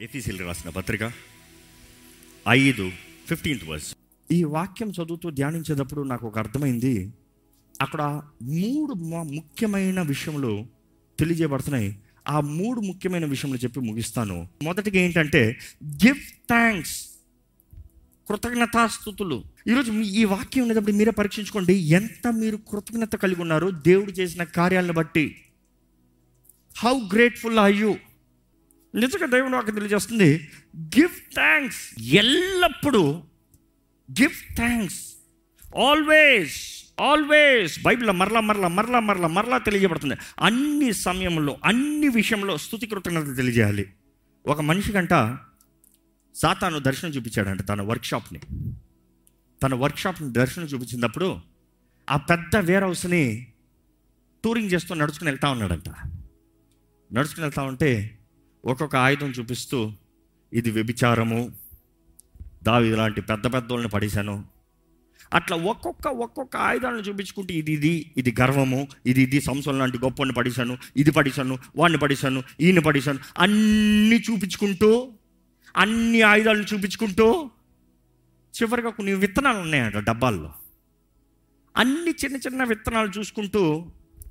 ఎఫీసీలు రాసిన పత్రిక ఐదు ఫిఫ్టీన్త్ వర్స్. ఈ వాక్యం చదువుతూ ధ్యానించేటప్పుడు నాకు ఒక అర్థమైంది. అక్కడ మూడు ముఖ్యమైన విషయంలో తెలియజేయబడుతున్నాయి. ఆ మూడు ముఖ్యమైన విషయంలో చెప్పి ముగిస్తాను. మొదటిగా ఏంటంటే గివ్ థ్యాంక్స్ కృతజ్ఞతాస్థుతులు. ఈరోజు ఈ వాక్యం ఉండేటప్పుడు మీరే పరీక్షించుకోండి. ఎంత మీరు కృతజ్ఞత కలిగి ఉన్నారో దేవుడు చేసిన కార్యాలను బట్టి. హౌ గ్రేట్ఫుల్ ఆర్ యూ నిజంగా దేవుడు నాకు తెలియజేస్తుంది గివ్ థ్యాంక్స్ ఎల్లప్పుడూ గివ్ థ్యాంక్స్ ఆల్వేస్ ఆల్వేస్ బైబిల్లో మరలా మరలా మరలా మరలా మరలా తెలియజేయబడుతుంది. అన్ని సమయంలో అన్ని విషయంలో స్థుతి కృతజ్ఞత తెలియజేయాలి ఒక మనిషి కంట సాతాను దర్శనం చూపించాడంట తన వర్క్షాప్ని. తన వర్క్షాప్ని దర్శనం చూపించినప్పుడు ఆ పెద్ద వేర్ హౌస్ని టూరింగ్ చేస్తూ నడుచుకుని వెళ్తా ఉన్నాడంట. నడుచుకుని వెళ్తా ఉంటే ఒక్కొక్క ఆయుధం చూపిస్తూ ఇది వ్యభిచారము దావి ఇలాంటి పెద్ద పెద్దోళ్ళని పడేశాను. అట్లా ఒక్కొక్క ఒక్కొక్క ఆయుధాలను చూపించుకుంటే ఇది ఇది ఇది గర్వము ఇది ఇది సంవత్సరం లాంటి గొప్పని పడేశాను ఇది పడేశాను వాడిని పడేశాను ఈయన పడేశాను అన్నీ చూపించుకుంటూ అన్ని ఆయుధాలను చూపించుకుంటూ చివరిగా కొన్ని విత్తనాలు ఉన్నాయంట డబ్బాల్లో. అన్ని చిన్న చిన్న విత్తనాలు చూసుకుంటూ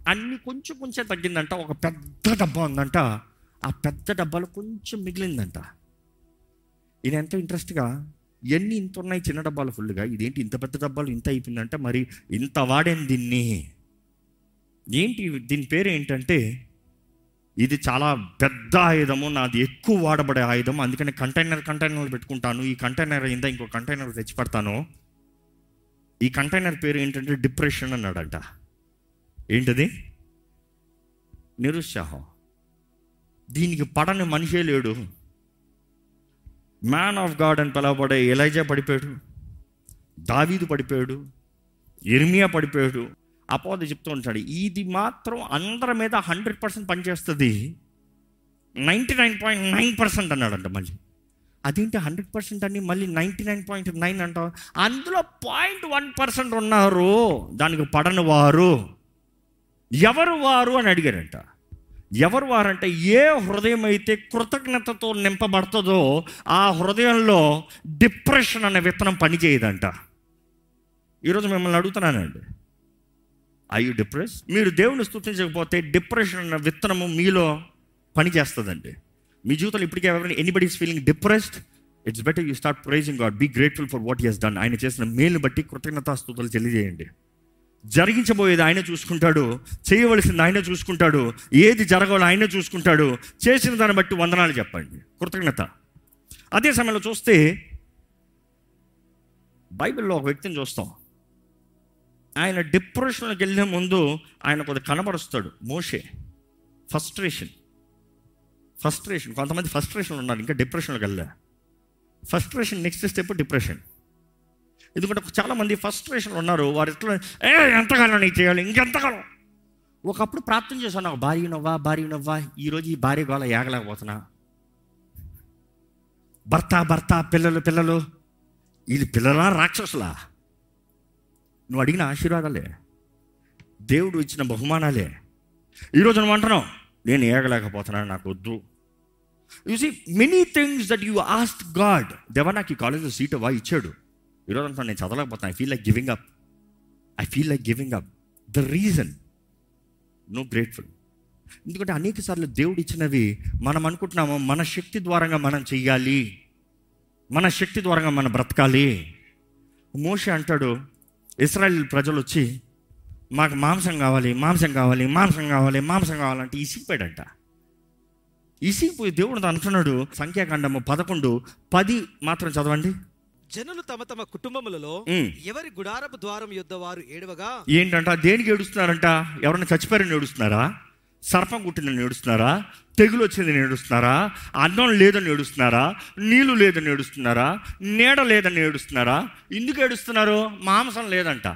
అన్ని కొంచెం కొంచెం తగ్గిందంట ఒక పెద్ద డబ్బా ఉందంట ఆ పెద్ద డబ్బాలో కొంచెం మిగిలిందంట. ఇది ఎంతో ఇంట్రెస్ట్గా? ఎన్ని ఇంత ఉన్నాయి చిన్న డబ్బాలు ఫుల్గా? ఇదేంటి ఇంత పెద్ద డబ్బాలు ఇంత అయిపోయిందంటే మరి ఇంత వాడాను దీన్ని? ఏంటి దీని పేరు ఏంటంటే ఇది చాలా పెద్ద ఆయుధము నాది ఎక్కువ వాడబడే ఆయుధం అందుకని కంటైనర్ కంటైనర్లు పెట్టుకుంటాను. ఈ కంటైనర్ అయిందా ఇంకో కంటైనర్ తెచ్చి పెడతాను ఈ కంటైనర్ పేరు ఏంటంటే డిప్రెషన్ అన్నాడంట. ఏంటది? నిరుత్సాహం. దీనికి పడని మనిషే లేడు. మ్యాన్ ఆఫ్ గాడ్ అని పిలవబడే ఎలైజా పడిపోయాడు. దావీదు పడిపోయాడు. ఇర్మియా పడిపోయాడు. అపోద చెప్తూ ఉంటాడు ఇది మాత్రం అందరి మీద హండ్రెడ్ పర్సెంట్ పనిచేస్తుంది. Ninety nine point nine percent అన్నాడంట మళ్ళీ. అదేంటి హండ్రెడ్ పర్సెంట్ అని మళ్ళీ నైంటీ నైన్ పాయింట్ నైన్ అంటావు? అందులో పాయింట్ వన్ పర్సెంట్ ఉన్నారు. దానికి పడని వారు. ఎవరు వారు? అని అడిగారంట. ఎవరు వారంటే ఏ హృదయం అయితే కృతజ్ఞతతో నింపబడుతుందో ఆ హృదయంలో డిప్రెషన్ అనే విత్తనం పనిచేయదంట. ఈరోజు మిమ్మల్ని అడుగుతున్నానండి. ఐ యు డిప్రెస్ మీరు దేవుని స్థుతించకపోతే డిప్రెషన్ అన్న విత్తనము మీలో పనిచేస్తుందండి. మీ జీవితంలో ఇప్పటికే ఎవరైనా anybody is feeling depressed it's better you start praising God be grateful for what he's done ఆయన చేసిన మేలు బట్టి కృతజ్ఞతాస్తుతులు తెలియజేయండి. జరిగించబోయేది ఆయన చూసుకుంటాడు చేయవలసింది ఆయన చూసుకుంటాడు ఏది జరగాలో ఆయన చూసుకుంటాడు చేసిన దాన్ని బట్టి వందనాలు చెప్పండి. కృతజ్ఞత. అదే సమయంలో చూస్తే బైబిల్లో ఒక వ్యక్తిని చూస్తాం. ఆయన డిప్రెషన్లోకి వెళ్ళే ముందు ఆయన కొద్దిగా కనబరుస్తాడు. మోషే. ఫస్ట్రేషన్ ఫస్ట్రేషన్ కొంతమంది ఫస్ట్రేషన్ ఉన్నారు ఇంకా డిప్రెషన్లోకి వెళ్ళా ఫస్ట్రేషన్ నెక్స్ట్ స్టెప్ డిప్రెషన్. ఎందుకంటే చాలామంది ఫస్ట్రేషన్ ఉన్నారు. వారు ఎట్లా ఏ ఎంతకాలం నీకు చేయాలి ఇంకెంతకాలం ఒకప్పుడు ప్రార్థన చేశాను నాకు భార్య నవ్వా భార్య నవ్వా ఈరోజు ఈ భార్య గోళ ఏగలేకపోతున్నా. భర్త భర్త పిల్లలు పిల్లలు ఇది పిల్లలా రాక్షసులా? నువ్వు అడిగిన ఆశీర్వాదాలే దేవుడు ఇచ్చిన బహుమానాలే. ఈరోజు నువ్వు అంటున్నావు నేను ఏగలేకపోతున్నాను నాకు వద్దు. You see many things that you asked God దేవా నాకు ఈ కాలేజ్లో సీట్ అవ్వా ఇచ్చాడు. ఈరోజు అంతా నేను చదవలేకపోతాను I feel like giving up I feel like giving up the reason no grateful ఎందుకంటే అనేక సార్లు దేవుడు ఇచ్చినవి మనం అనుకుంటున్నాము మన శక్తి ద్వారంగా మనం చెయ్యాలి. మన శక్తి ద్వారంగా మనం బ్రతకాలి. మోషే అంటాడు ఇస్రాయల్ ప్రజలు వచ్చి మాకు మాంసం కావాలి మాంసం కావాలి మాంసం కావాలి మాంసం కావాలంటే ఇసిగిపోయాడంట. ఇసిగిపోయి దేవుడు అంటున్నాడు సంఖ్యాకాండము పదకొండు పది మాత్రం చదవండి. జనులు తమ తమ కుటుంబములలో. ఎవరి గుడారపు ద్వారం యుద్ధ వారు ఏడవగా? ఏంటంట? దేనికి ఏడుస్తున్నారంట? ఎవరైనా చచ్చిపోయారని ఏడుస్తున్నారా? సర్పం కుట్టిందని ఏడుస్తున్నారా? తెగులు వచ్చిందని ఏడుస్తున్నారా? అన్నం లేదని ఏడుస్తున్నారా? నీళ్ళు లేదని ఏడుస్తున్నారా? నీడ లేదని ఏడుస్తున్నారా? ఎందుకు ఏడుస్తున్నారు? మాంసం లేదంట.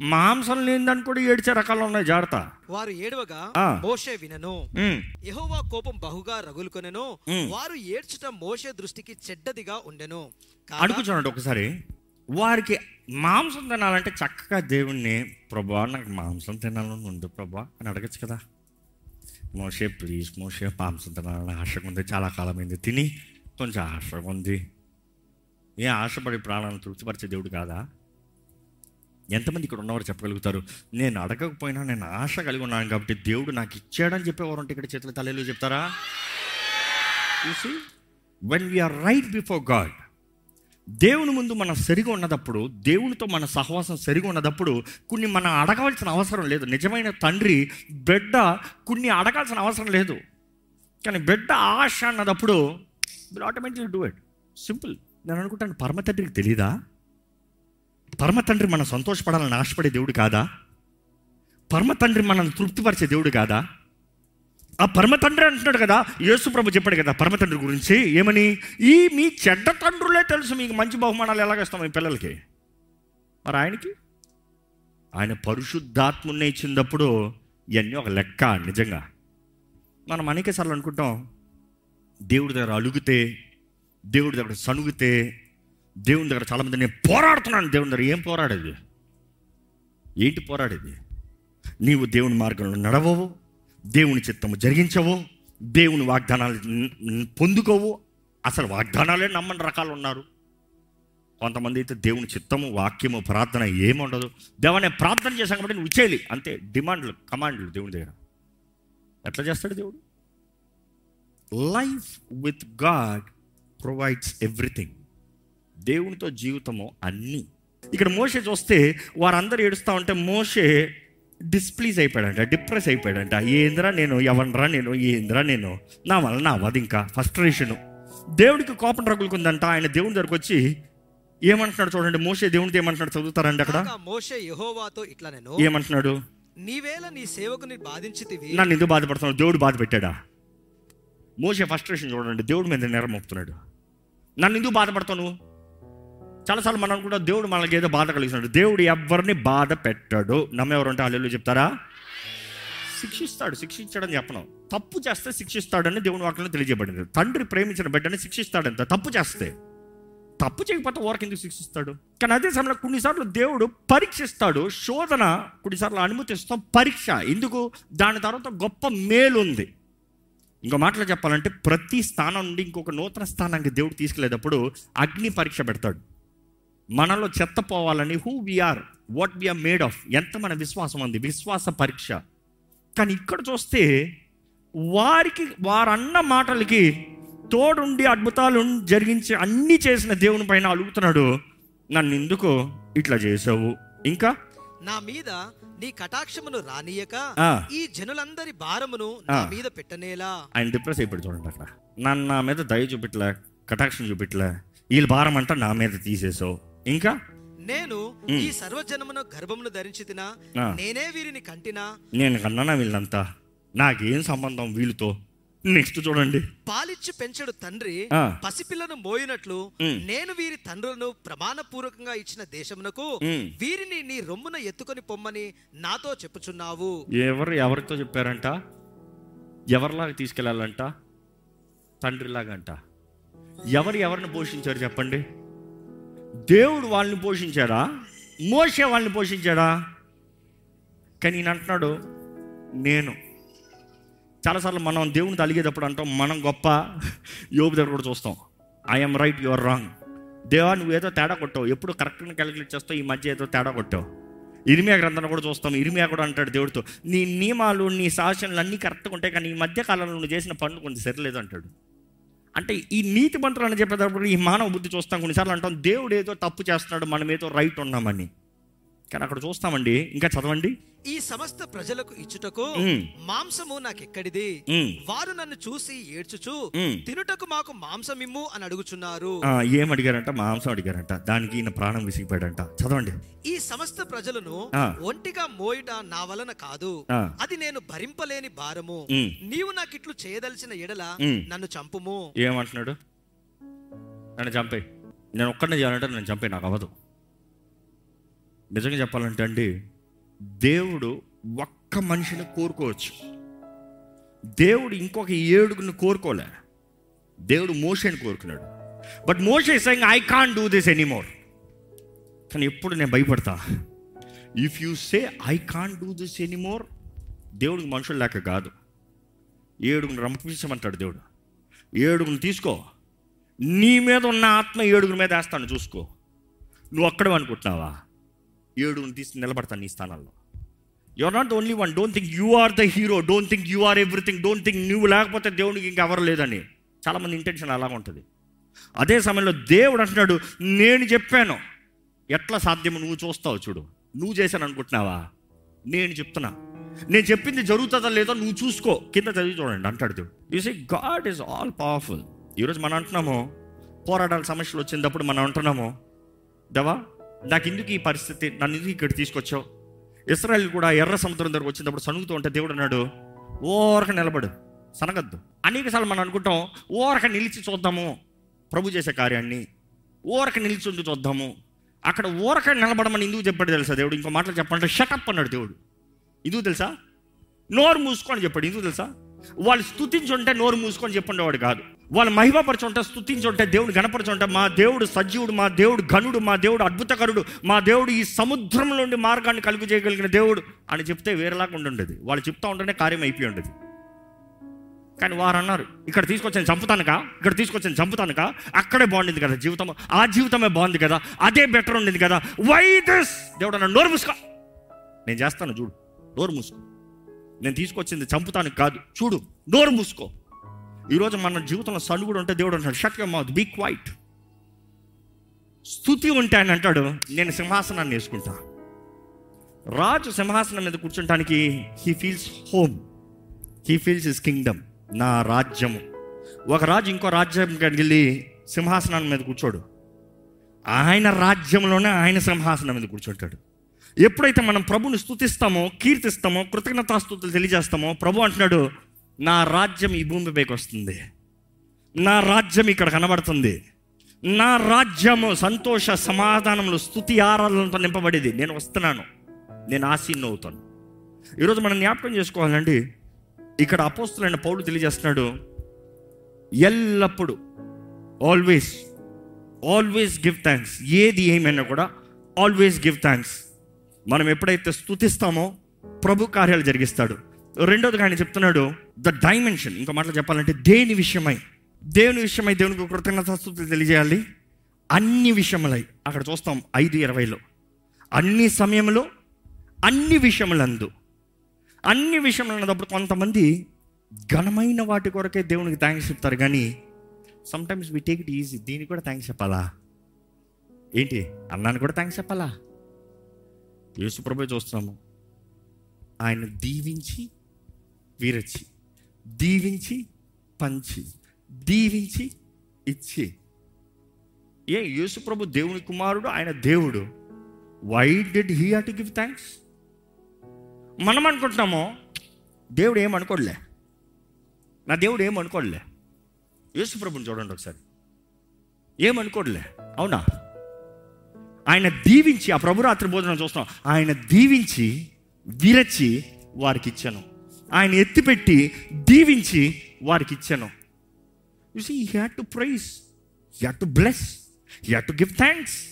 మాంసం లేదని కూడా ఏడ్చే రకాలు ఉన్నాయి జాగ్రత్త. వారు ఏడవగా. మోషే వినను. యెహోవా కోపం బహుగా రగులుకొనెను. వారు ఏడ్చుట మోషే దృష్టికి చెడ్డదిగా ఉండెను. కాగా అనుకుంటున్నాడు ఒకసారి. వారికి మాంసం తినాలంటే చక్కగా దేవుణ్ణి ప్రభా నాకు మాంసం తినాలని ఉంది ప్రభా అని అడగచ్చు కదా. మోసే ప్లీజ్ మోసే మాంసం తినాలని ఆశగా ఉంది. చాలా కాలమైంది తిని కొంచెం ఆశగా ఉంది. ఏ ఆశపడి ప్రాణాలను తృప్తిపరిచే దేవుడు కాదా? ఎంతమంది ఇక్కడ ఉన్నవారు చెప్పగలుగుతారు? నేను అడగకపోయినా నేను ఆశ కలిగి ఉన్నాను కాబట్టి దేవుడు నాకు ఇచ్చాడని చెప్పేవారు ఉంటే ఇక్కడ చేతుల తల్లిలో చెప్తారా? చూసి when we're right before God దేవుని ముందు మనం సరిగా ఉన్నదప్పుడు దేవునితో మన సహవాసం సరిగా ఉన్నదప్పుడు కొన్ని మనం అడగవలసిన అవసరం లేదు. నిజమైన తండ్రి బిడ్డ కొన్ని అడగాల్సిన అవసరం లేదు. కానీ బిడ్డ ఆశ అన్నదప్పుడు will automatically do it simple నేను అనుకుంటాను పరమ తండ్రికి తెలీదా? పరమ తండ్రి మనం సంతోషపడాలని ఆశపడే దేవుడు కాదా? పరమ తండ్రి మనల్ని తృప్తిపరిచే దేవుడు కాదా? ఆ పరమ తండ్రి అంటున్నాడు కదా యేసు ప్రభు చెప్పాడు కదా పరమ తండ్రి గురించి ఏమని? ఈ మీ చెడ్డ తండ్రులే తెలుసు మీకు మంచి బహుమానాలు ఎలాగేస్తాం మీ పిల్లలకి? మరి ఆయనకి? ఆయన పరిశుద్ధాత్మున్నే ఇచ్చినప్పుడు ఇవన్నీ ఒక లెక్క నిజంగా. మనం అనేక సార్లు అనుకుంటాం దేవుడి దగ్గర అలుగుతే దేవుడి దగ్గర సనుగితే దేవుని దగ్గర చాలామంది నేను పోరాడుతున్నాను. దేవుని దగ్గర ఏం పోరాడేది? ఏంటి పోరాడేది? నీవు దేవుని మార్గంలో నడవవు దేవుని చిత్తము జరిగించవు దేవుని వాగ్దానాలు పొందుకోవు. అసలు వాగ్దానాలే నమ్మని రకాలు ఉన్నారు. కొంతమంది అయితే దేవుని చిత్తము వాక్యము ప్రార్థన ఏముండదు దేవా నేను ప్రార్థన చేశాను కాబట్టి నువ్వు చేయాలి అంతే డిమాండ్లు కమాండ్లు దేవుని దగ్గర. ఎట్లా చేస్తాడు దేవుడు? Life with God provides everything దేవునితో జీవితము అన్నీ. ఇక్కడ మోషే చూస్తే వారందరూ ఏడుస్తూ ఉంటే మోషే డిస్ప్లీజ్ అయిపోయాడంట డిప్రెస్ అయిపోయాడంట. ఏంద్రా నేను? ఎవనరా నేను? ఏంద్రా నేను? నా వలన అవ్వదు ఇంకా. ఫస్ట్రేషను దేవుడికి కోపం రగులుకుందంట. ఆయన దేవుని దగ్గరకు వచ్చి ఏమంటున్నాడు చూడండి మోషే దేవునితో ఏమంటున్నాడు చదువుతారండి అక్కడ? మోషే యెహోవాతో ఇట్లా నేను ఏమంటున్నాడు? నీవేళ నీ సేవకుని బాధించితివి. నన్ను ఎందుకు బాధపడుతున్నాడు దేవుడు బాధ పెట్టాడా మోసే ఫస్ట్రేషన్ చూడండి దేవుడి మీద నేరం మోపుతున్నాడు. నన్ను ఎందుకు బాధపడతావు నువ్వు? చాలాసార్లు మనం అనుకుంటాం దేవుడు మనకి ఏదో బాధ కలిగిస్తున్నాడు. దేవుడు ఎవరిని బాధ పెట్టాడు? నమ్మెవరు అంటే అల్లెలు చెప్తారా? శిక్షిస్తాడు శిక్షించడం చెప్పను. తప్పు చేస్తే శిక్షిస్తాడని దేవుని వాక్యంలో తెలియజేయబడింది. తండ్రి ప్రేమించిన బిడ్డని శిక్షిస్తాడంత. తప్పు చేస్తే. తప్పు చేయకపోతే ఓరకు ఎందుకు శిక్షిస్తాడు? కానీ అదే సమయంలో కొన్నిసార్లు దేవుడు పరీక్షిస్తాడు. శోధన కొన్నిసార్లు అనుమతిస్తాం. పరీక్ష. ఎందుకు? దాని తర్వాత గొప్ప మేలు ఉంది ఇంకో మాటలు చెప్పాలంటే ప్రతి స్థానం నుండి ఇంకొక నూతన స్థానానికి దేవుడు తీసుకెళ్ళేటప్పుడు అగ్ని పరీక్ష పెడతాడు. మనలో చెత్త పోవాలని who we're what we're made of ఎంత మన విశ్వాసం ఉంది విశ్వాస పరీక్ష. కానీ ఇక్కడ చూస్తే వారికి వారన్న మాటలకి తోడుండి అద్భుతాలు జరిగించి అన్ని చేసిన దేవుని పైన అలుగుతున్నాడు. నన్ను ఎందుకు ఇట్లా చేసావు ఇంకా? నా మీద నీ కటాక్షమును రానియక. ఈ జనులందరి భారమును నా. మీద పెట్టనేలా? ఆయన డిప్రెస్ అయిపోయి చూడండి అక్కడ. నన్ను నా మీద దయ చూపిట్లే కటాక్షం చూపిట్లే వీళ్ళ భారం అంతా నా మీద తీసేసావు ఇంకా? నేను ఈ సర్వజనమును గర్భమును ధరించి తినా. నేనే వీరిని కంటినా? నేను కన్నానా వీళ్ళంతా? నాకేం సంబంధం వీళ్ళతో? నెక్స్ట్ చూడండి. పాలిచ్చి పెంచడు తండ్రి. పసిపిల్లను మోయినట్లు. నేను వీరి తండ్రులను ప్రమాణపూర్వకంగా ఇచ్చిన దేశమునకు. వీరిని నీ రొమ్మున ఎత్తుకొని పొమ్మని నాతో చెప్పుచున్నావు. ఎవరు ఎవరితో చెప్పారంట? ఎవరిలాగా తీసుకెళ్ళాలంట తండ్రిలాగా అంట ఎవరు ఎవరిని పోషించారు చెప్పండి? దేవుడు వాళ్ళని పోషించాడా? మోసే వాళ్ళని పోషించాడా? కానీ ఈయన అంటున్నాడు నేను. చాలాసార్లు మనం దేవుని తలిగేటప్పుడు అంటాం మనం గొప్ప యోగు దగ్గర కూడా చూస్తాం. ఐఎమ్ రైట్ యువర్ రాంగ్ దేవా నువ్వు ఏదో తేడా కొట్టావు. ఎప్పుడు కరెక్ట్గా క్యాలిక్యులేట్ చేస్తావు? ఈ మధ్య ఏదో తేడా కొట్టావు. ఇరిమియా గ్రంథం కూడా చూస్తాం ఇరిమియా కూడా అంటాడు దేవుడితో నీ నియమాలు నీ శాసనలు అన్నీ కరెక్ట్గా ఉంటాయి కానీ ఈ మధ్య కాలంలో నువ్వు చేసిన పనులు కొంచెం సరిలేదు అంటాడు అంటే ఈ నీతి మంత్రాలు అని చెప్పేటప్పుడు ఈ మానవ బుద్ధి చూస్తాం కొన్నిసార్లు అంటాం దేవుడు ఏదో తప్పు చేస్తున్నాడు మనం ఏదో రైట్ ఉన్నామని. కానీ అక్కడ చూస్తామండి. ఇంకా చదవండి. ఈ సమస్త ప్రజలకు ఇచ్చుటకు. మాంసము నాకెక్కడిది. వారు నన్ను చూసి ఏడ్చుచు. తినుటకు మాకు మాంసమిమ్ము అని అడుగుచున్నారు. ఏం అడిగారంట మాంసం అడిగారంట. దానికి ఈయన ప్రాణం విసిగిపోయాడంట. చదవండి. ఈ సమస్త ప్రజలను. ఒంటిగా మోయుట నా వలన కాదు. అది నేను భరింపలేని భారము. నీవు నాకిట్లు చేయదలిచిన ఎడల. నన్ను చంపుము. ఏమంటున్నాడు? నన్ను చంపే నేను ఒక్కడనే చేయాలంటే నేను చంపే నాకు అవ్వదు. నిజంగా చెప్పాలంటే అండి దేవుడు ఒక్క మనిషిని కోరుకోవచ్చు. దేవుడు ఇంకొక ఏడుగురిని కోరుకోలే. దేవుడు మోషని కోరుకున్నాడు. But Moshe saying I can't do this anymore కానీ ఎప్పుడు నేను భయపడతా? If you say I can't do this anymore దేవుడికి మనుషులు లేక కాదు. ఏడుగును రంపించమంటాడు దేవుడు. ఏడుగును తీసుకో. నీ మీద ఉన్న ఆత్మ ఏడుగురి మీద వేస్తాను చూసుకో. నువ్వు అక్కడ అనుకుంటున్నావా? ఏడుగురు తీసి నిలబడతాను నీ స్థానాల్లో. Your not only one don't think you are the hero don't think you are everything don't think నువ్వు లేకపోతే దేవునికి ఇంకెవరు లేదని చాలామంది ఇంటెన్షన్ అలాగ ఉంటుంది. అదే సమయంలో దేవుడు అంటున్నాడు నేను చెప్పాను. ఎట్లా సాధ్యమో నువ్వు చూస్తావు చూడు. నువ్వు చేశాను అనుకుంటున్నావా? నేను చెప్తున్నా. నేను చెప్పింది జరుగుతుందా లేదో నువ్వు చూసుకో. కింద చదివి చూడండి అంటాడు దేవుడు. You see God is all powerful ఈరోజు మనం అంటున్నాము పోరాటాల సమస్యలు వచ్చినప్పుడు మనం అంటున్నాము దేవా నాకు ఎందుకు ఈ పరిస్థితి నన్ను ఎందుకు ఇక్కడ తీసుకొచ్చావు? ఇస్రాయల్ కూడా ఎర్ర సముద్రం దగ్గర వచ్చినప్పుడు సనుగుతూ ఉంటే దేవుడు అన్నాడు ఓరక నిలబడు సనగద్దు. అనేకసార్లు మనం అనుకుంటాం ఓరక నిలిచి చూద్దాము ప్రభు చేసే కార్యాన్ని. ఓరక నిలిచి ఉండి చూద్దాము. అక్కడ ఊరక నిలబడమని ఎందుకు చెప్పాడు తెలుసా దేవుడు? ఇంకో మాటలు చెప్పాలంటే షటప్ అన్నాడు దేవుడు. ఎందుకు తెలుసా? నోరు మూసుకొని చెప్పాడు. ఎందుకు తెలుసా? వాళ్ళు స్థుతించుంటే నోరు మూసుకొని చెప్పుండేవాడు కాదు. వాళ్ళు మహిమపరచుంటే స్థుతించుంటే దేవుడు గణపరచుంటే మా దేవుడు సజీవుడు మా దేవుడు ఘనుడు మా దేవుడు అద్భుతకరుడు మా దేవుడు ఈ సముద్రం నుండి మార్గాన్ని కలుగు చేయగలిగిన దేవుడు అని చెప్తే వేరేలాగా ఉండుండేది. వాళ్ళు చెప్తా ఉంటేనే కార్యం అయిపోయి ఉండేది. కానీ వారు అన్నారు ఇక్కడ తీసుకొచ్చాను చంపుతానుక? ఇక్కడ తీసుకొచ్చాను చంపుతానుక? అక్కడే బాగుండింది కదా జీవితం ఆ జీవితమే బాగుంది కదా. అదే బెటర్ ఉండింది కదా. Why this? దేవుడు అన్న నోరు మూసుకో. నేను చేస్తాను చూడు. నోరు మూసుకో. నేను తీసుకొచ్చింది చంపుతానికి కాదు. చూడు నోరు మూసుకో. ఈరోజు మన జీవితంలో సలుగుడు ఉంటే దేవుడు అంటాడు shut your mouth be quiet స్థుతి ఉంటే అని అంటాడు నేను సింహాసనాన్ని వేసుకుంటా. రాజు సింహాసనం మీద కూర్చుంటానికి he feels home he feels his kingdom నా రాజ్యము. ఒక రాజు ఇంకో రాజ్యం వెళ్ళి సింహాసనం మీద కూర్చోడు. ఆయన రాజ్యంలోనే ఆయన సింహాసనం మీద కూర్చుంటాడు. ఎప్పుడైతే మనం ప్రభుని స్తుతిస్తామో కీర్తిస్తామో కృతజ్ఞతాస్తుతులు తెలియజేస్తామో ప్రభు అంటున్నాడు నా రాజ్యం ఈ భూమిపైకి వస్తుంది. నా రాజ్యం ఇక్కడ కనబడుతుంది. నా రాజ్యము సంతోష సమాధానములు స్థుతి ఆరాధనతో నింపబడేది. నేను వస్తున్నాను. నేను ఆసీన్ అవుతాను. ఈరోజు మనం జ్ఞాపకం చేసుకోవాలండి ఇక్కడ అపోస్తులైన పౌరుడు తెలియజేస్తున్నాడు ఎల్లప్పుడు ఆల్వేస్ ఆల్వేస్ గివ్ థ్యాంక్స్ ఏది ఏమైనా కూడా ఆల్వేస్ గివ్ థ్యాంక్స్ మనం ఎప్పుడైతే స్తుతిస్తామో ప్రభు కార్యాలు జరిగిస్తాడు. రెండోది ఆయన చెప్తున్నాడు ద డైమెన్షన్ ఇంకో మాటలు చెప్పాలంటే దేని విషయమై? దేవుని విషయమై దేవునికి కృతజ్ఞత స్తుతులు తెలియజేయాలి? అన్ని విషయములై. అక్కడ చూస్తాం ఐదు ఇరవైలో. అన్ని సమయంలో అన్ని విషయములందు. అన్ని విషయంలో అన్నప్పుడు కొంతమంది ఘనమైన వాటి కొరకే దేవునికి థ్యాంక్స్ చెప్తారు. కానీ sometimes we take it easy దీనికి కూడా థ్యాంక్స్ చెప్పాలా? ఏంటి? అన్నాను కూడా థ్యాంక్స్ చెప్పాలా? యేసుప్రభు చూస్తున్నాము. ఆయన దీవించి వీరచి దీవించి పంచి దీవించి ఇచ్చి. ఏ యేసుప్రభు దేవుని కుమారుడు ఆయన దేవుడు. Why did he to give thanks మనం అనుకుంటున్నామో దేవుడు ఏమనుకోడులే నా దేవుడు ఏమనుకోడులే యేసుప్రభుని చూడండి ఒకసారి. ఏమనుకోడులే అవునా? ఆయన దీవించి ఆ ప్రభురాత్రి భోజనం చూస్తాం ఆయన దీవించి విరచి వారికి ఇచ్చాను ఆయన ఎత్తిపెట్టి దీవించి వారికి ఇచ్చాను you see had to praise had to bless had to give thanks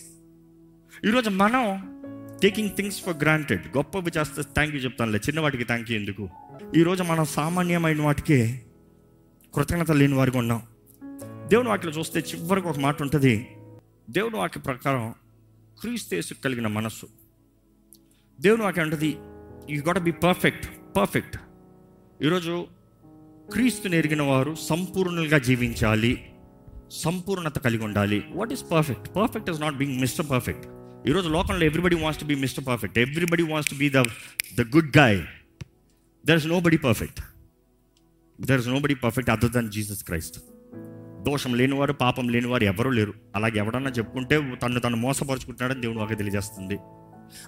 ఈరోజు మనం టేకింగ్ థింగ్స్ ఫర్ గ్రాంటెడ్ గొప్పవి చేస్తే థ్యాంక్ యూ చెప్తానులే. చిన్న వాటికి థ్యాంక్ యూ ఎందుకు? ఈరోజు మనం సామాన్యమైన వాటికే కృతజ్ఞత లేని వారికి ఉన్నాం. దేవుని వాటిలో చూస్తే చివరికి ఒక మాట ఉంటుంది. దేవుని వాక్య ప్రకారం క్రీస్తు కలిగిన మనస్సు. దేవుని వాక్యం అంటది you got be perfect perfect ఈరోజు క్రీస్తుని ఎరిగిన వారు సంపూర్ణులుగా జీవించాలి సంపూర్ణత కలిగి ఉండాలి. What is perfect perfect is not being mister perfect ఈరోజు లోకంలో everybody wants to be mister perfect everybody wants to be the the good guy there is nobody perfect there is nobody perfect other than Jesus Christ దోషం లేనివారు పాపం లేనివారు ఎవరూ లేరు. అలాగే ఎవడన్నా చెప్పుకుంటే తను తను మోసపరుచుకుంటున్నాడని దేవుడు వాకి తెలియజేస్తుంది.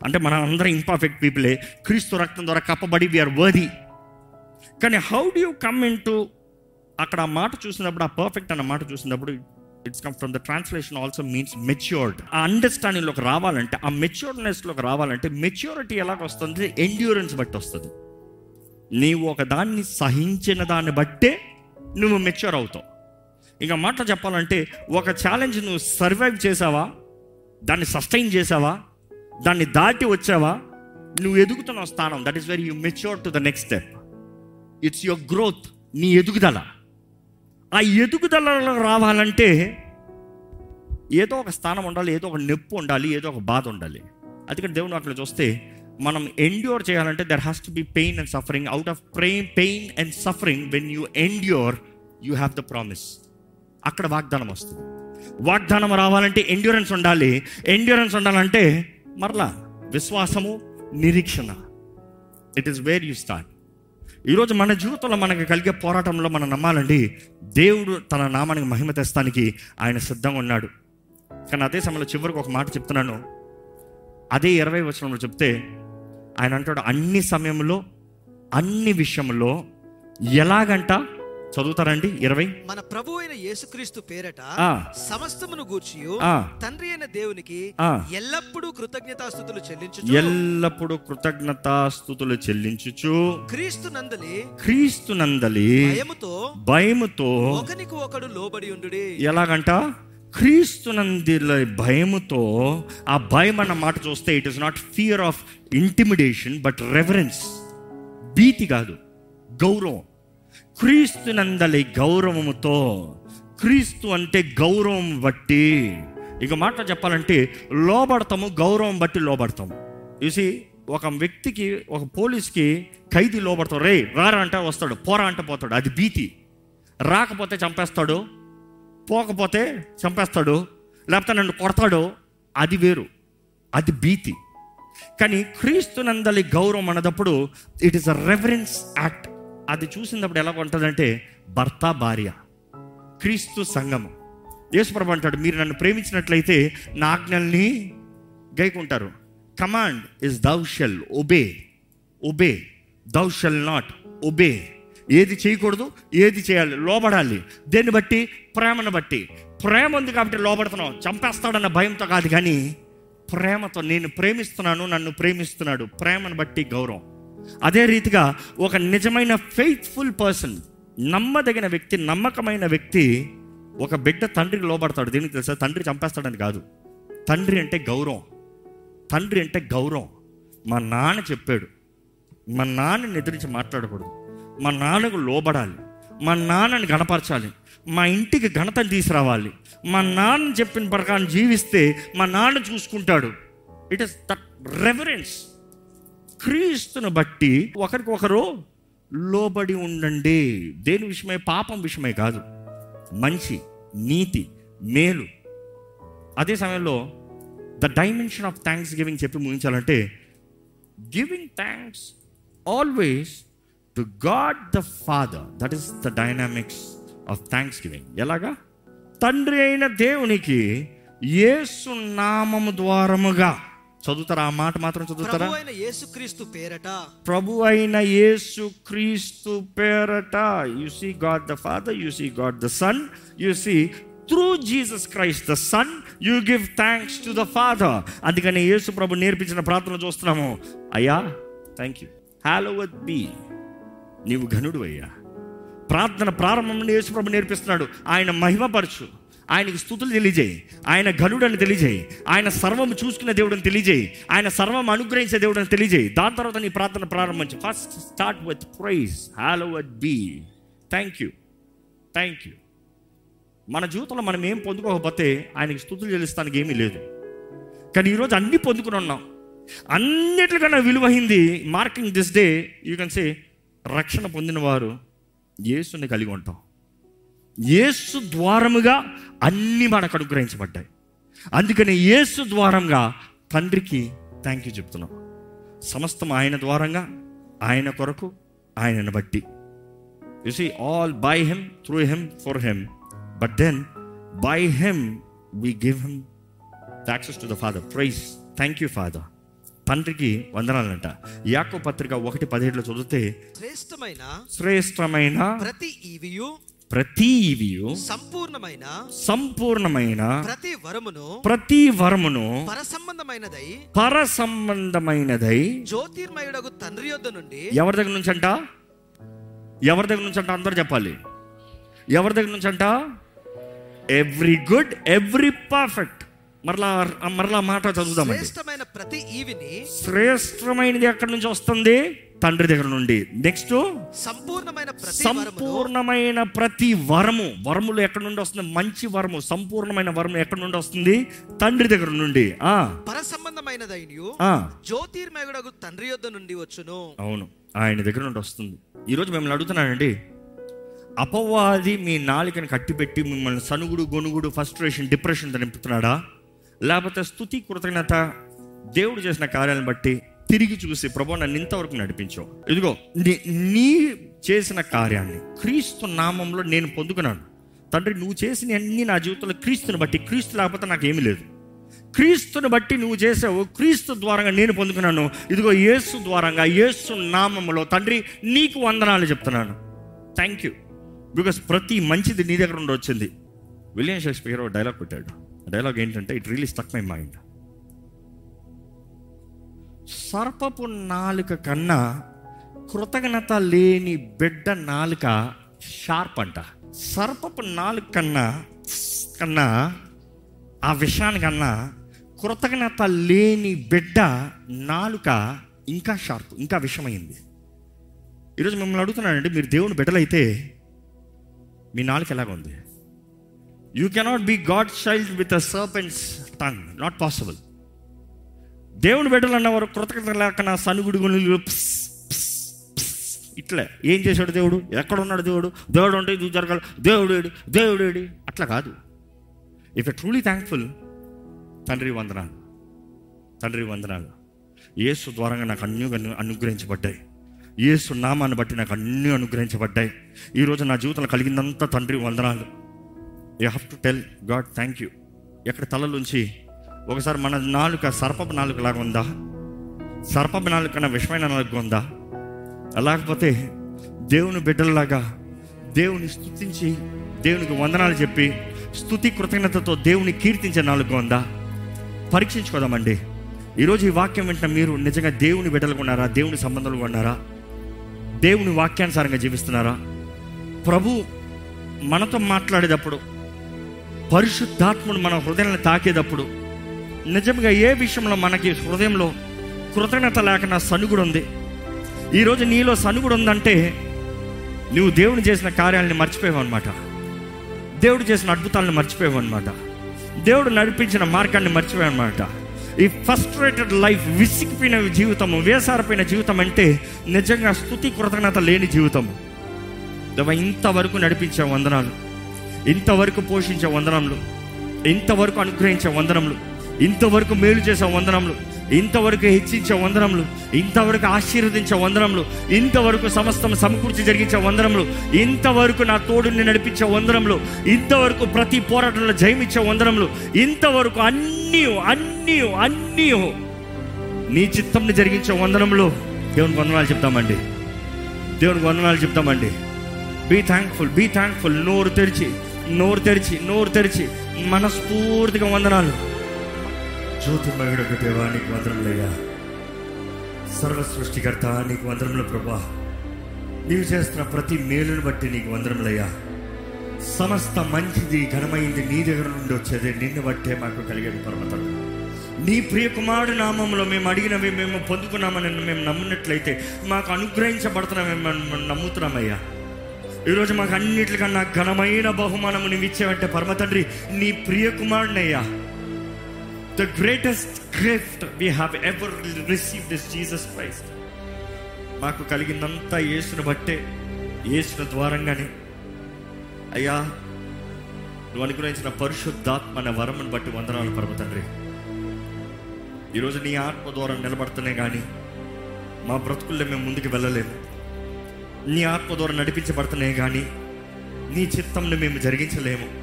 అంటే మన అందరం ఇంపర్ఫెక్ట్ పీపులే క్రీస్తు రక్తం ద్వారా కప్పబడి వీఆర్ వర్ది కానీ how do you come into అక్కడ ఆ మాట చూసినప్పుడు ఆ పర్ఫెక్ట్ అన్న మాట చూసినప్పుడు it's come from the translation also means matured ఆ అండర్స్టాండింగ్లోకి రావాలంటే ఆ మెచ్యూర్నెస్లోకి రావాలంటే మెచ్యూరిటీ ఎలాగ వస్తుంది? ఎండ్యూరెన్స్ బట్టి వస్తుంది. నీవు ఒక దాన్ని సహించిన దాన్ని బట్టే నువ్వు మెచ్యూర్ అవుతావు. ఇంకా మాట చెప్పాలంటే ఒక ఛాలెంజ్ నువ్వు సర్వైవ్ చేసావా? దాన్ని సస్టైన్ చేసావా? దాన్ని దాటి వచ్చావా? నువ్వు ఎదుగుతున్న స్థానం that is very you mature to the next step it's your growth నీ ఎదుగుదల. ఆ ఎదుగుదలలో రావాలంటే ఏదో ఒక స్థానం ఉండాలి ఏదో ఒక నొప్పి ఉండాలి ఏదో ఒక బాధ ఉండాలి. అందుకని దేవుని అట్లా చూస్తే మనం ఎండ్యూర్ చేయాలంటే there has to be pain and suffering out of pain pain and suffering when you endure you have the promise అక్కడ వాగ్దానం వస్తుంది. వాగ్దానం రావాలంటే ఎండ్యూరెన్స్ ఉండాలి. ఎండ్యూరెన్స్ ఉండాలంటే మరలా విశ్వాసము నిరీక్షణ. It is where you start ఈరోజు మన జీవితంలో మనకు కలిగే పోరాటంలో మనం నమ్మాలండి దేవుడు తన నామానికి మహిమ తెస్తానికి ఆయన సిద్ధంగా ఉన్నాడు. కానీ అదే సమయంలో చివరికి ఒక మాట చెప్తున్నాను. అదే ఇరవై వచనంలో చెప్తే ఆయన అంటాడు అన్ని సమయంలో అన్ని విషయంలో ఎలాగంట చదువుతారండి. ఇరవై. మన ప్రభు అయిన యేసుక్రీస్తు పేరట. సమస్తమును గూర్చి. తండ్రి అయిన దేవునికి. ఎల్లప్పుడూ కృతజ్ఞతాస్థుతులు చెల్లించు ఎల్లప్పుడూ కృతజ్ఞతాస్థుతులు చెల్లించుచు. క్రీస్తు నందలి క్రీస్తు నందలి భయముతో భయముతో ఒకనికి ఒకడు లోబడి ఉండుడి. ఎలాగంట? క్రీస్తునందిల భయముతో ఆ భయం అన్న మాట చూస్తే it is not fear of intimidation but reference భీతి కాదు. గౌరవం. క్రీస్తునందలి గౌరవముతో క్రీస్తు అంటే గౌరవం బట్టి ఇక మాట చెప్పాలంటే లోబడతాము గౌరవం బట్టి లోబడతాము. చూసి ఒక వ్యక్తికి ఒక పోలీస్కి ఖైదీ లోబడతాడు. రే రారా అంటే వస్తాడు పోరా అంటే పోతాడు. అది భీతి. రాకపోతే చంపేస్తాడు పోకపోతే చంపేస్తాడు లేకపోతే నన్ను కొడతాడు అది వేరు. అది భీతి. కానీ క్రీస్తునందలి గౌరవం అన్నదప్పుడు it is a reference act అది చూసినప్పుడు ఎలా ఉంటుందంటే భర్త భార్య క్రీస్తు సంగమం యేసుప్రభు అంటాడు మీరు నన్ను ప్రేమించినట్లయితే నా ఆజ్ఞల్ని గైకుంటారు. Command is thou shall obey obey thou shall not obey. ఏది చేయకూడదు ఏది చేయాలి లోబడాలి. దేన్ని బట్టి? ప్రేమను బట్టి. ప్రేమ ఉంది కాబట్టి లోబడుతున్నాం చంపేస్తాడన్న భయంతో కాదు కానీ ప్రేమతో నేను ప్రేమిస్తున్నాను నన్ను ప్రేమిస్తున్నాడు. ప్రేమను బట్టి గౌరవం. అదే రీతిగా ఒక నిజమైన ఫెయిత్ఫుల్ పర్సన్ నమ్మదగిన వ్యక్తి నమ్మకమైన వ్యక్తి ఒక బిడ్డ తండ్రికి లోబడతాడు. దీనికి తెలుసా? తండ్రి చంపేస్తాడని కాదు. తండ్రి అంటే గౌరవం. తండ్రి అంటే గౌరవం. మా నాన్న చెప్పాడు. మా నాన్నని ఎదిరించి మాట్లాడకూడదు. మా నాన్నకు లోబడాలి. మా నాన్నని గణపరచాలి. మా ఇంటికి ఘనతను తీసుకురావాలి. మా నాన్న చెప్పిన ప్రకారం జీవిస్తే మా నాన్న చూసుకుంటాడు. ఇట్ ఇస్ దట్ రెఫరెన్స్ క్రీస్తును బట్టి ఒకరికొకరు లోబడి ఉండండి. దేని విషయమై? పాపం విషయమై కాదు. మంచి నీతి మేలు. అదే సమయంలో the dimension of thanksgiving చెప్పి ముగించాలంటే giving thanks always to God the Father. That is the dynamics of thanksgiving ఎలాగా? తండ్రి అయిన దేవునికి యేసు నామము ద్వారముగా. చదువుతారా? ఆ మాట మాత్రం చదువుతారా? అయిన యేసుక్రీస్తు పేరట. ప్రభు అయిన యేసు క్రీస్తు పేరట. You see God the Father you see God the Son you see through Jesus Christ the Son you give thanks to the Father అందుకని యేసు ప్రభు నేర్పించిన ప్రార్థన చూస్తున్నాము. అయ్యా థ్యాంక్ యూ హ్యాలోవత్ బి నీవు ఘనుడు అయ్యా. ప్రార్థన ప్రారంభం యేసు ప్రభు నేర్పిస్తున్నాడు. ఆయన మహిమపరచు. ఆయనకి స్థుతులు తెలియజేయి. ఆయన ఘనుడని తెలియజేయి. ఆయన సర్వం చూసుకునే దేవుడని తెలియజేయి. ఆయన సర్వం అనుగ్రహించే దేవుడని తెలియజేయి. దాని తర్వాత నీ ప్రార్థన ప్రారంభించు. First start with praise hallowed be thank you thank you మన జీవితంలో మనం ఏం పొందుకోకపోతే ఆయనకి స్థుతులు చెల్లిస్తానికి ఏమీ లేదు. కానీ ఈరోజు అన్ని పొందుకుని ఉన్నాం. అన్నిటికన్నా విలువైంది marking this day you can say రక్షణ పొందిన వారు యేసుని కలిగి ఉంటాం. యేసు ద్వారముగా అన్ని మనకు అనుగ్రహించబడ్డాయి. అందుకని యేసు ద్వారంగా తండ్రికి థ్యాంక్ యూ చెప్తున్నాం. సమస్తం ఆయన ద్వారంగా ఆయన కొరకు ఆయనను బట్టి. You see all by him through him for him but then by him we give him access to the Father praise thank you Father తండ్రికి వందనాలంట. యాకో పత్రిక ఒకటి పదిహేడులో చదివితే శ్రేష్టమైన శ్రేష్టమైన ప్రతి ప్రతి సంపూర్ణమైన సంపూర్ణమైన ప్రతి వరమును ప్రతి వరమును పరసంబంధమైనదై పర సంబంధమైనదై జ్యోతిర్మయుడగు తండ్రి యొద్ద నుండి ఎవరి దగ్గర నుంచి అంట ఎవరి దగ్గర నుంచి అంట అందరు చెప్పాలి. ఎవరి దగ్గర నుంచి అంట ఎవ్రీ గుడ్ ఎవ్రీ పర్ఫెక్ట్. మరలా మరలా మాట చదువుదామండి. శ్రేష్టమైన ప్రతి ఈవిని శ్రేష్టమైనది ఎక్కడి నుంచి వస్తుంది? తండ్రి దగ్గర నుండి. నెక్స్ట్ సంపూర్ణమైన సంపూర్ణమైన ప్రతి వరము. వరములు ఎక్కడి నుండి వస్తుంది? మంచి వరము. సంపూర్ణమైన వరము ఎక్కడి నుండి వస్తుంది? తండ్రి దగ్గర నుండి. ఆ. పర సంబంధమైనదైనయు ఆ. జ్యోతిర్మయుడగు తండ్రి యొద్ద నుండి వచ్చును. అవును. ఆయన దగ్గర నుండి వస్తుంది. ఈరోజు మిమ్మల్ని అడుగుతున్నానండి. అపవాది మీ నాలుకని కట్టిపెట్టి మిమ్మల్ని సనుగుడు గొనుగుడు ఫస్ట్రేషన్ డిప్రెషన్ నింపుతున్నాడా? లేకపోతే స్థుతి కృతజ్ఞత దేవుడు చేసిన కార్యాలను బట్టి తిరిగి చూసి ప్రభు నన్ను ఇంతవరకు నడిపించావు. ఇదిగో నీ- నీ చేసిన కార్యాన్ని క్రీస్తు నామంలో నేను పొందుకున్నాను. తండ్రి నువ్వు చేసిన అన్ని నా జీవితంలో క్రీస్తుని బట్టి క్రీస్తు లేకపోతే నాకు లేదు. క్రీస్తుని బట్టి నువ్వు చేసావు క్రీస్తు ద్వారంగా నేను పొందుకున్నాను. ఇదిగో యేసు ద్వారంగా యేసు నామంలో తండ్రి నీకు వందనాలు చెప్తున్నాను. థ్యాంక్ యూ బికాస్ ప్రతి మంచిది నీ దగ్గర నుండి వచ్చింది. విలియం షేక్స్పియర్ ఒక డైలాగ్ పెట్టాడు డైలాగ్ ఏంటంటే it really stuck my mind సర్పపు నాలుక కన్నా కృతజ్ఞత లేని బిడ్డ నాలుక షార్ప్ అంట. సర్పపు నాలుక కన్నా కన్నా ఆ విషయానికన్నా కృతజ్ఞత లేని బిడ్డ నాలుక ఇంకా షార్ప్ ఇంకా విషమైంది ఈరోజు మిమ్మల్ని అడుగుతున్నానండి మీరు దేవుని బిడ్డలైతే మీ నాలుక ఎలాగుంది you cannot be God child with a serpent's tongue not possible దేవుని బిడ్డలు అన్నవారు కృతజ్ఞత లేకుండా సనుగుడు గుణులు ప్స్, ఇట్లే ఏం చేశాడు దేవుడు? ఎక్కడ ఉన్నాడు దేవుడు? దేవుడు ఉంటే ఇది జరగాలి. దేవుడు ఏడు దేవుడు ఏడు. అట్లా కాదు. ఇఫ్ ఎ ట్రూలీ థ్యాంక్ఫుల్ తండ్రి వందనాలు. తండ్రి వందనాలు. యేసు ద్వారంగా నాకు అన్ని అనుగ్రహించబడ్డాయి. యేసు నామాన్ని బట్టి నాకు అన్నీ అనుగ్రహించబడ్డాయి. ఈరోజు నా జీవితంలో కలిగిందంతా తండ్రి వందనాలు. You have to tell God thank you ఎక్కడ తలలోంచి ఒకసారి మన నాలుక సర్పపు నాలుక లాగా ఉందా? సర్పపు నాలుక కన్నా విషమైన నాలుక ఉందా? లేకపోతే దేవుని బిడ్డలలాగా దేవుని స్థుతించి దేవునికి వందనాలు చెప్పి స్తుతి కృతజ్ఞతతో దేవుని కీర్తించే నాలుగు ఉందా? పరీక్షించుకోదామండి. ఈరోజు ఈ వాక్యం వింటున్న మీరు నిజంగా దేవుని బిడ్డలుగా ఉన్నారా? దేవుని సంబంధాలుగా ఉన్నారా? దేవుని వాక్యానుసారంగా జీవిస్తున్నారా? ప్రభు మనతో మాట్లాడేటప్పుడు పరిశుద్ధాత్ముడు మన హృదయాన్ని తాకేటప్పుడు నిజంగా ఏ విషయంలో మనకి హృదయంలో కృతజ్ఞత లేకుండా సనుగుడు ఉంది ఈరోజు నీలో సనుగుడు ఉందంటే నువ్వు దేవుని చేసిన కార్యాలని మర్చిపోయావు అనమాట దేవుడు చేసిన అద్భుతాలను మర్చిపోయావు అనమాట దేవుడు నడిపించిన మార్గాన్ని మర్చిపోయావు అనమాట ఈ ఫస్ట్రేటెడ్ లైఫ్ విసిగిపోయిన జీవితము వేసారిపోయిన జీవితం అంటే నిజంగా స్థుతి కృతజ్ఞత లేని జీవితము. ఇంతవరకు నడిపించే వందనాలు ఇంతవరకు పోషించే వందనములు ఇంతవరకు అనుగ్రహించే వందనములు ఇంతవరకు మేలు చేసే వందనములు ఇంతవరకు హెచ్చించే వందనములు ఇంతవరకు ఆశీర్వదించే వందనములు ఇంతవరకు సమస్తం సమకూర్చి జరిగించే వందనములు ఇంతవరకు నా తోడుని నడిపించే వందనములు ఇంతవరకు ప్రతి పోరాటంలో జయమిచ్చే వందనములు ఇంతవరకు అన్నీ అన్నీ అన్నీ నీ చిత్తంని జరిగించే వందనములు. దేవునికి వందనాలు చెప్తామండి. దేవునికి వందనాలు చెప్తామండి. బీ థ్యాంక్ఫుల్ బీ థ్యాంక్ఫుల్ నోరు తెరిచి నోరు తెరిచి నోరు తెరిచి మనస్ఫూర్తిగా వందనాలు. జ్యోతిర్మయుడకు దేవా నీకు వందరములయ్యా సర్వ సృష్టికర్త నీకు వందరములు ప్రభా. నీవు చేస్తున్న ప్రతి మేలును బట్టి నీకు వందరములయ్యా సమస్త మంచిది ఘనమైంది నీ దగ్గర నుండి వచ్చేది నిన్ను బట్టే మాకు కలిగేది పర్వతం. నీ ప్రియ కుమారుడు నామంలో మేము అడిగినవి మేము పొందుకున్నామని మేము నమ్మినట్లయితే మాకు అనుగ్రహించబడుతున్నామని మేము నమ్ముతున్నామయ్యా. ఈరోజు మాకు అన్నిటికన్నా ఘనమైన బహుమానము నీవు ఇచ్చావంటే పరమ తండ్రి నీ ప్రియకుమారుడినయ్యా the greatest gift we have ever receive this Jesus Christ మాకు కలిగిందంతా యేసును బట్టే యేసుల ద్వారంగానే. అయ్యా నువ్వు అనుగ్రహించిన పరిశుద్ధాత్మ అనే వరమును బట్టి వందనాలు పరమ తండ్రి. ఈరోజు నీ ఆత్మ ద్వారా నిలబడుతున్నాయి కానీ మా బ్రతుకుల్లో మేము ముందుకు వెళ్ళలేము. నీ ఆత్మ ద్వారా నడిపించబడుతున్నాయి కానీ నీ చిత్తంని మేము జరిగించలేము.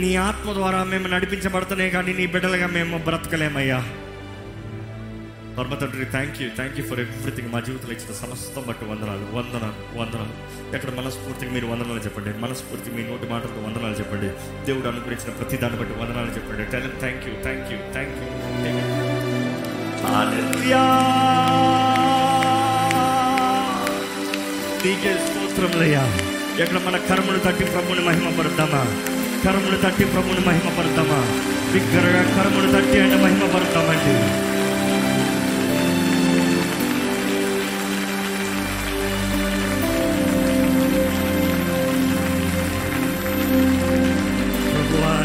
నీ ఆత్మ ద్వారా మేము నడిపించబడుతున్నాయి కానీ నీ బిడ్డలుగా మేము బ్రతకలేమయ్యా. పరమ తండ్రి thank you thank you for everything మా జీవితంలో ఇచ్చిన సమస్తం బట్టి వందనాలు వందనాలు వందనాలు. ఎక్కడ మనస్ఫూర్తిగా మీరు వందనాలు చెప్పండి. మనస్ఫూర్తి మీ నోటి మాటలకు వందనాలు చెప్పండి. దేవుడు అనుగ్రహించిన ప్రతి దాన్ని బట్టి వందనాలు చెప్పండి. Tell thank you thank you thank you నీకే స్తోత్రములయ్యా. ఎక్కడ మన కర్మను తట్టి ప్రభుని మహిమ పడతామా కరములు తట్టి ప్రభుని మహిమపడతామా బిగ్గరగా కరములు తట్టి ఆయన మహిమపడతామండి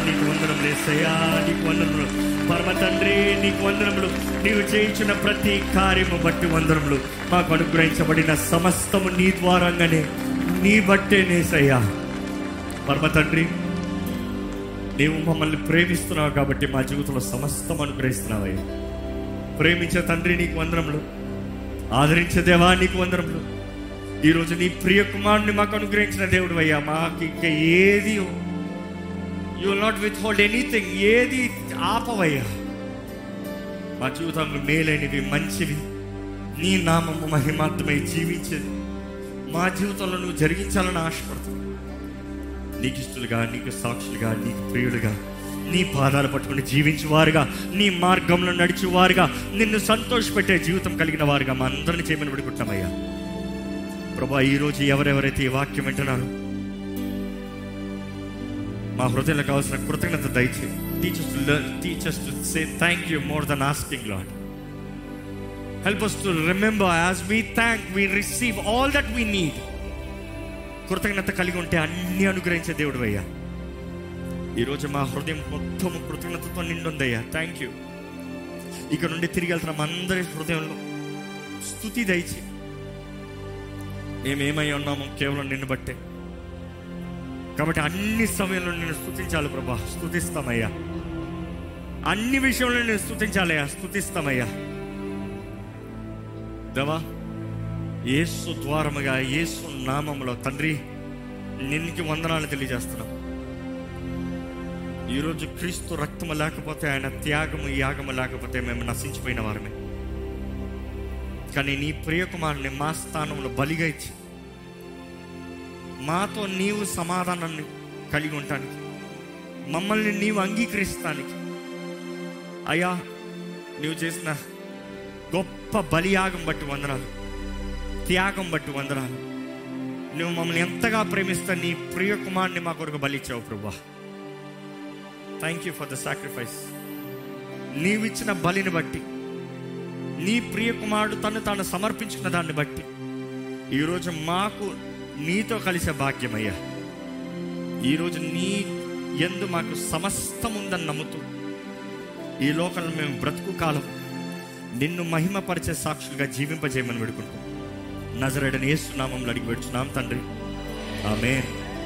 నీకు పరమ తండ్రి నీకు వందనములు. నీవు చేయించిన ప్రతి కార్యము బట్టి వందరములు మాకు అనుగ్రహించబడిన సమస్తము నీ ద్వారంగానే నీ బట్టే నేసయ్యా పరమ తండ్రి నీవు మమ్మల్ని ప్రేమిస్తున్నావు కాబట్టి మా జీవితంలో సమస్తం అనుగ్రహిస్తున్నావయ్యా. ప్రేమించే తండ్రి నీకు వందరములు ఆదరించే దేవా నీకు వందరములు ఈరోజు నీ ప్రియ కుమారుని మాకు అనుగ్రహించిన దేవుడు అయ్యా మాకు ఇంకా ఏది you not withhold anything ఏది ఆపవయ్యా. మా జీవితంలో మేలైనవి మంచివి. నీ నామము మహిమార్థమై జీవించేది. మా జీవితంలో నువ్వు జరిగించాలని ఆశపడుతున్నావు నీకు ఇష్టలుగా నీకు సాక్షులుగా నీకు ప్రియులుగా నీ పాదాలు పట్టుకుని జీవించేవారుగా నీ మార్గంలో నడిచేవారుగా నిన్ను సంతోషపెట్టే జీవితం కలిగిన వారుగా మా అందరిని చేయమని పెడుకుంటామయ్యా ప్రభా ఈరోజు ఎవరెవరైతే ఈ వాక్యం వింటున్నారో మా హృదయంలో కావాల్సిన కృతజ్ఞత దయచే teachers to learn teachers to say thank you more than asking lord help us to remember as we thank we receive all that we need కృతజ్ఞత కలిగి ఉంటే అన్ని అనుగ్రహించే దేవుడు అయ్యా. ఈరోజు మా హృదయం మొత్తం కృతజ్ఞతతో నిండుందయ్యా థ్యాంక్ యూ ఇక్కడ నుండి తిరిగి వెళ్తున్నాం అందరి హృదయంలో స్థుతి దయచి. మేమేమై ఉన్నామో కేవలం నిన్ను బట్టే. కాబట్టి అన్ని సమయంలో నేను స్థుతించాలి ప్రభా. స్థుతిస్తామయ్యా. అన్ని విషయంలో నేను స్థుతించాలయ్యా. స్థుతిస్తామయ్యా. దేవా యేసు ద్వారముగా యేసు నామములో తండ్రి నిన్నకి వందనాలు తెలియజేస్తున్నాం. ఈరోజు క్రీస్తు రక్తము లేకపోతే ఆయన త్యాగము యాగము లేకపోతే మేము నశించిపోయిన వారమే. కానీ నీ ప్రియకుమారుని మా స్థానంలో బలిగా ఇచ్చి మాతో నీవు సమాధానాన్ని కలిగి ఉండటానికి మమ్మల్ని నీవు అంగీకరిస్తానికి అయ్యా నీవు చేసిన గొప్ప బలియాగం బట్టి వందనాలు. త్యాగం బట్టి వందనాలు. నువ్వు మమ్మల్ని ఎంతగా ప్రేమిస్తా నీ ప్రియ కుమారుని మా కొరకు బలిచ్చావు ప్రభా. Thank you for the sacrifice నీవిచ్చిన బలిని బట్టి నీ ప్రియ కుమారుడు తను తాను సమర్పించుకున్న దాన్ని బట్టి ఈరోజు మాకు నీతో కలిసే భాగ్యమయ్యా. ఈరోజు నీ ఎందు మాకు సమస్తం ఉందని నమ్ముతూ ఈ లోకంలో మేము బ్రతుకు కాలం నిన్ను మహిమపరిచే సాక్షులుగా జీవింపజేయమని పెడుకుంటాం నజరేడని ఏసునామంలో అడిగి పెడుచున్నాం తండ్రి. ఆమెన్.